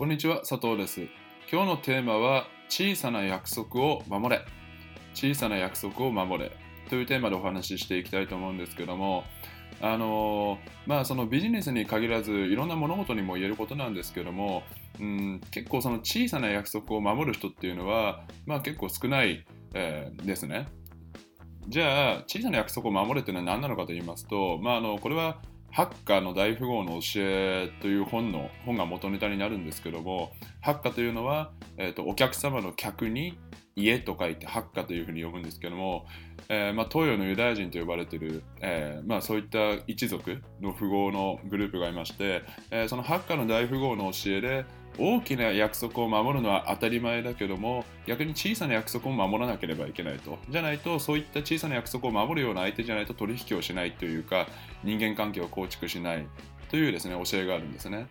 こんにちは、佐藤です。今日のテーマは、小さな約束を守れ。小さな約束を守れ。というテーマでお話ししていきたいと思うんですけども、あのまあ、そのビジネスに限らず、いろんな物事にも言えることなんですけども、うん、結構その小さな約束を守る人っていうのは、まあ、結構少ない、えーですね。じゃあ、小さな約束を守るっていうのは何なのかと言いますと、まあ、あのこれはハッカーの大富豪の教えという本の本が元ネタになるんですけども、ハッカというのは、えーとお客様の客に家と書いてハッカというふうに呼ぶんですけども、えーまあ、東洋のユダヤ人と呼ばれてる、えーまあ、そういった一族の富豪のグループがいまして、えーそのハッカの大富豪の教えで大きな約束を守るのは当たり前だけども逆に小さな約束を守らなければいけないと。じゃないとそういった小さな約束を守るような相手じゃないと取引をしないというか人間関係を構築しないというですね教えがあるんですね。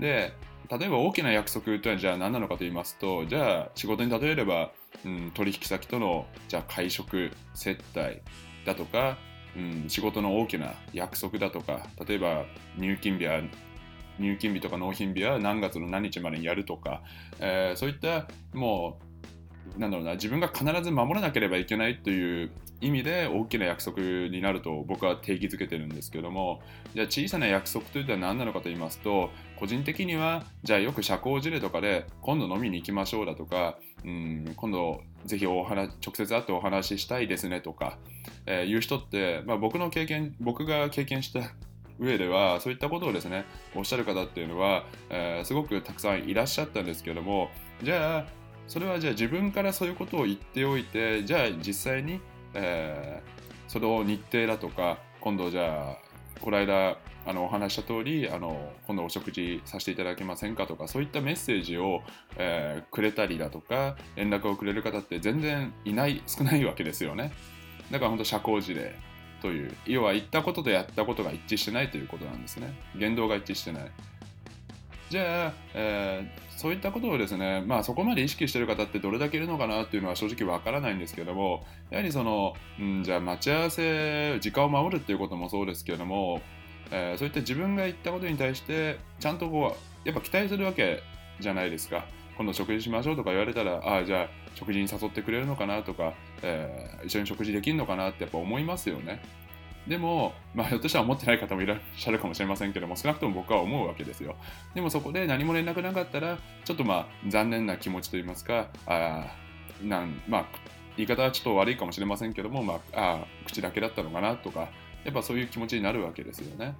で例えば大きな約束というのはじゃあ何なのかと言いますとじゃあ仕事に例えれば、うん、取引先とのじゃあ会食接待だとか、うん、仕事の大きな約束だとか例えば入金日は入金日とか納品日は何月の何日までにやるとか、えーそういったもうなんだろうな自分が必ず守らなければいけないという意味で大きな約束になると僕は定義づけてるんですけどもじゃあ小さな約束というのは何なのかと言いますと個人的にはじゃあよく社交辞令とかで今度飲みに行きましょうだとか、うん、今度ぜひお話直接会ってお話ししたいですねとか、えーいう人って、まあ、僕の経験僕が経験した上ではそういったことをですねおっしゃる方っていうのは、えーすごくたくさんいらっしゃったんですけどもじゃあそれはじゃあ自分からそういうことを言っておいてじゃあ実際に、えーその日程だとか今度じゃあこの間あのお話した通りあの今度お食事させていただけませんかとかそういったメッセージを、えーくれたりだとか連絡をくれる方って全然いない少ないわけですよね。だから本当社交辞令。という要は言ったこととやったことが一致してないということなんですね。言動が一致してない。じゃあ、えーそういったことをですね、まあ、そこまで意識してる方ってどれだけいるのかなっていうのは正直わからないんですけどもやはりその、うん、じゃあ待ち合わせ時間を守るっていうこともそうですけども、えーそういった自分が言ったことに対してちゃんとこうやっぱ期待するわけじゃないですか。今度食事しましょうとか言われたらああじゃあ食事に誘ってくれるのかなとか、えー一緒に食事できるのかなってやっぱ思いますよね。でも、まあ、ひょっとしたら思ってない方もいらっしゃるかもしれませんけども少なくとも僕は思うわけですよ。でもそこで何も連絡なかったらちょっとまあ残念な気持ちといいますかあなんまあ言い方はちょっと悪いかもしれませんけども、まあ、あ口だけだったのかなとかやっぱそういう気持ちになるわけですよね。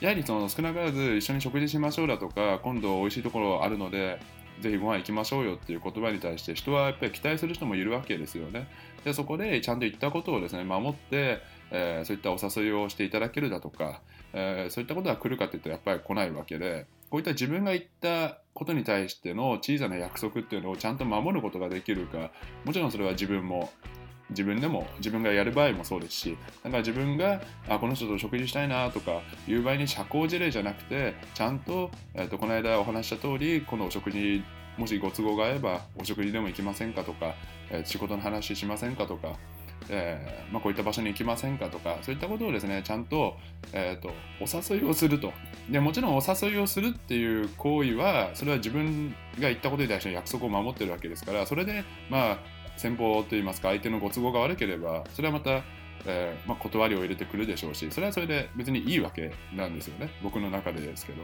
やはりその少なからず一緒に食事しましょうだとか今度美味しいところあるのでぜひご飯行きましょうよっていう言葉に対して人はやっぱり期待する人もいるわけですよね。でそこでちゃんと言ったことをですね守って、えーそういったお誘いをしていただけるだとか、えーそういったことが来るかっていうとやっぱり来ないわけでこういった自分が言ったことに対しての小さな約束っていうのをちゃんと守ることができるかもちろんそれは自分も自分でも自分がやる場合もそうですしだか自分があこの人と食事したいなとかいう場合に社交辞令じゃなくてちゃんと,、えーとこの間お話しした通りこのお食事もしご都合が合えばお食事でも行きませんかとか、えー仕事の話しませんかとか、えーまあ、こういった場所に行きませんかとかそういったことをですねちゃんと,、えーとお誘いをすると。でもちろんお誘いをするっていう行為はそれは自分が言ったことに対しての約束を守ってるわけですからそれでまあ先方といいますか相手のご都合が悪ければそれはまた、えーまあ、断りを入れてくるでしょうしそれはそれで別にいいわけなんですよね。僕の中でですけど。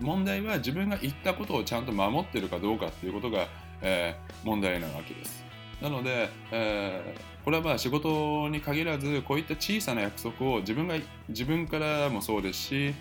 問題は自分が言ったことをちゃんと守ってるかどうかっていうことが、えー問題なわけです。なので、えーこれはまあ仕事に限らずこういった小さな約束を自分が自分からもそうですし、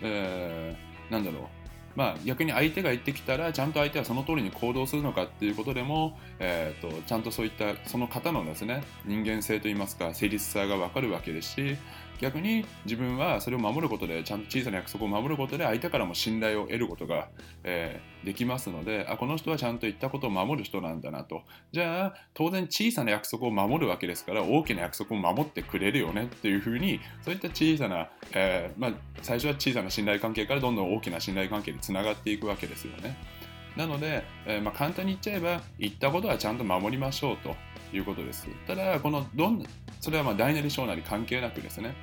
えーなんだろう。まあ、逆に相手が言ってきたらちゃんと相手はその通りに行動するのかっていうことでも、えー、とちゃんとそういったその方のですね人間性といいますか誠実さが分かるわけですし逆に自分はそれを守ることでちゃんと小さな約束を守ることで相手からも信頼を得ることが、えーできますのであこの人はちゃんと言ったことを守る人なんだなとじゃあ当然小さな約束を守るわけですから大きな約束を守ってくれるよねっていうふうにそういった小さな、えーまあ、最初は小さな信頼関係からどんどん大きな信頼関係につながっていくわけですよね。なので、えーまあ、簡単に言っちゃえば言ったことはちゃんと守りましょうということです。ただこのどんそれはまあ大なり小なり関係なくですね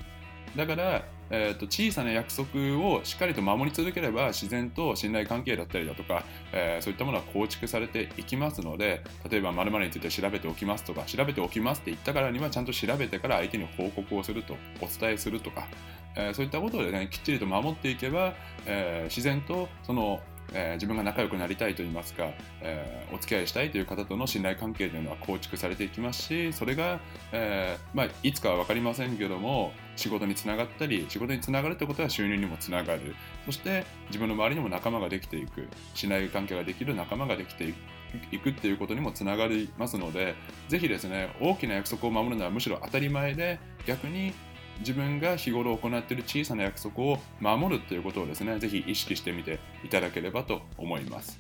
だからえーと、小さな約束をしっかりと守り続ければ自然と信頼関係だったりだとか、えー、そういったものは構築されていきますので例えば〇〇について調べておきますとか調べておきますって言ったからにはちゃんと調べてから相手に報告をするとお伝えするとか、えー、そういったことでねきっちりと守っていけば、えー、自然とそのえー、自分が仲良くなりたいといいますか、えー、お付き合いしたいという方との信頼関係というのは構築されていきますしそれが、えー、まあ、いつかは分かりませんけども仕事につながったり仕事につながるってことは収入にもつながる。そして自分の周りにも仲間ができていく。信頼関係ができる仲間ができていくっていうことにもつながりますのでぜひですね大きな約束を守るのはむしろ当たり前で逆に自分が日頃行っている小さな約束を守るということをですね、ぜひ意識してみていただければと思います。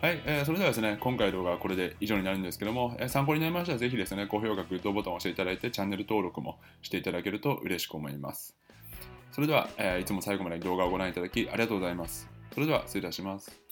はい、えー、それではですね、今回の動画はこれで以上になるんですけども、えー、参考になりましたらぜひですね、高評価、グッドボタンを押していただいて、チャンネル登録もしていただけると嬉しく思います。それでは、えー、いつも最後まで動画をご覧いただきありがとうございます。それでは失礼いたします。